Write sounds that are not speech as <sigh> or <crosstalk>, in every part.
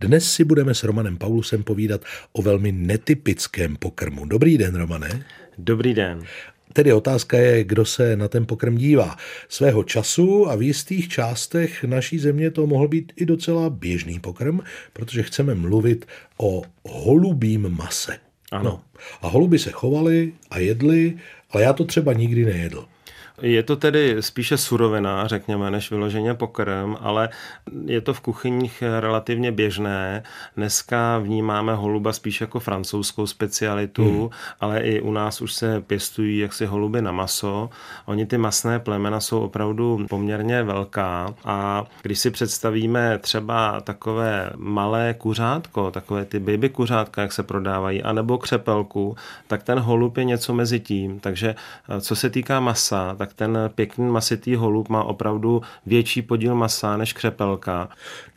Dnes si budeme s Romanem Paulusem povídat o velmi netypickém pokrmu. Dobrý den, Romane. Dobrý den. Tedy otázka je, kdo se na ten pokrm dívá. Svého času a v jistých částech naší země to mohl být i docela běžný pokrm, protože chceme mluvit o holubím mase. Ano. No. A holuby se chovaly a jedly, ale já to třeba nikdy nejedl. Je to tedy spíše surovina, řekněme, než vyloženě pokrm, ale je to v kuchyních relativně běžné. Dneska vnímáme holuba spíš jako francouzskou specialitu, hmm. ale i u nás už se pěstují jaksi holuby na maso. Oni ty masné plemena jsou opravdu poměrně velká a když si představíme třeba takové malé kuřátko, takové ty baby kuřátka, jak se prodávají, anebo křepelku, tak ten holub je něco mezi tím. Takže co se týká masa, tak tak ten pěkný masitý holub má opravdu větší podíl masa než křepelka.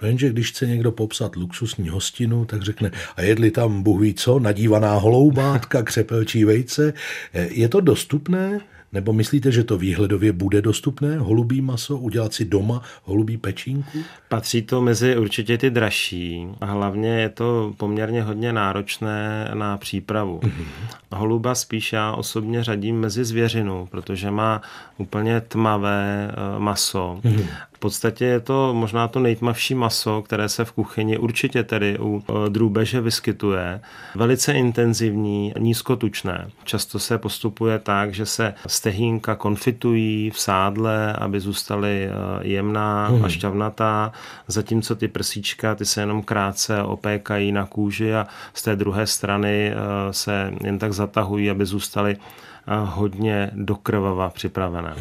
No jenže když chce někdo popsat luxusní hostinu, tak řekne, a jedli tam bůh ví co, nadívaná holoubátka, křepelčí vejce. Je to dostupné? Nebo myslíte, že to výhledově bude dostupné, holubí maso, udělat si doma holubí pečínku? Patří to mezi určitě ty dražší a hlavně je to poměrně hodně náročné na přípravu. Mm-hmm. Holuba spíš já osobně řadím mezi zvěřinu, protože má úplně tmavé eh, maso. Mm-hmm podstatě je to možná to nejtmavší maso, které se v kuchyni určitě tedy u e, drůbeže vyskytuje. Velice intenzivní, nízkotučné. Často se postupuje tak, že se stehínka konfitují v sádle, aby zůstaly e, jemná a šťavnatá, zatímco ty prsíčka, ty se jenom krátce opékají na kůži a z té druhé strany e, se jen tak zatahují, aby zůstaly hodně dokrvava připravené.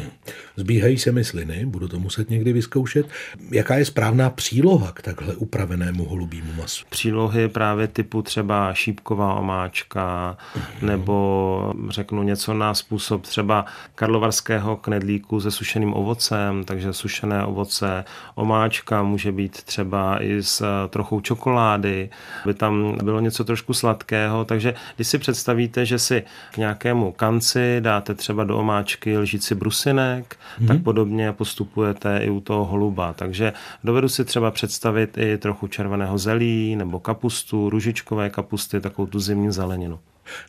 Zbíhají se mi sliny, budu to muset někdy vyzkoušet. Jaká je správná příloha k takhle upravenému holubímu masu? Přílohy právě typu třeba šípková omáčka, mm. nebo řeknu něco na způsob třeba karlovarského knedlíku se sušeným ovocem, takže sušené ovoce, omáčka může být třeba i s trochou čokolády, aby tam bylo něco trošku sladkého, takže když si představíte, že si k nějakému kanci si dáte třeba do omáčky lžíci brusinek, hmm. tak podobně postupujete i u toho holuba. Takže dovedu si třeba představit i trochu červeného zelí nebo kapustu, ružičkové kapusty, takovou tu zimní zeleninu.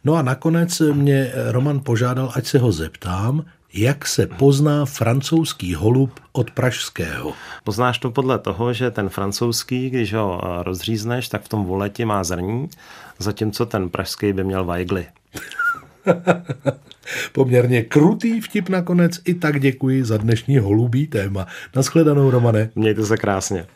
No a nakonec mě Roman požádal, ať se ho zeptám, jak se pozná francouzský holub od pražského? Poznáš to podle toho, že ten francouzský, když ho rozřízneš, tak v tom voleti má zrní, zatímco ten pražský by měl vajgly. <laughs> Poměrně krutý vtip nakonec. I tak děkuji za dnešní holubý téma. Naschledanou, Romane. Mějte se krásně.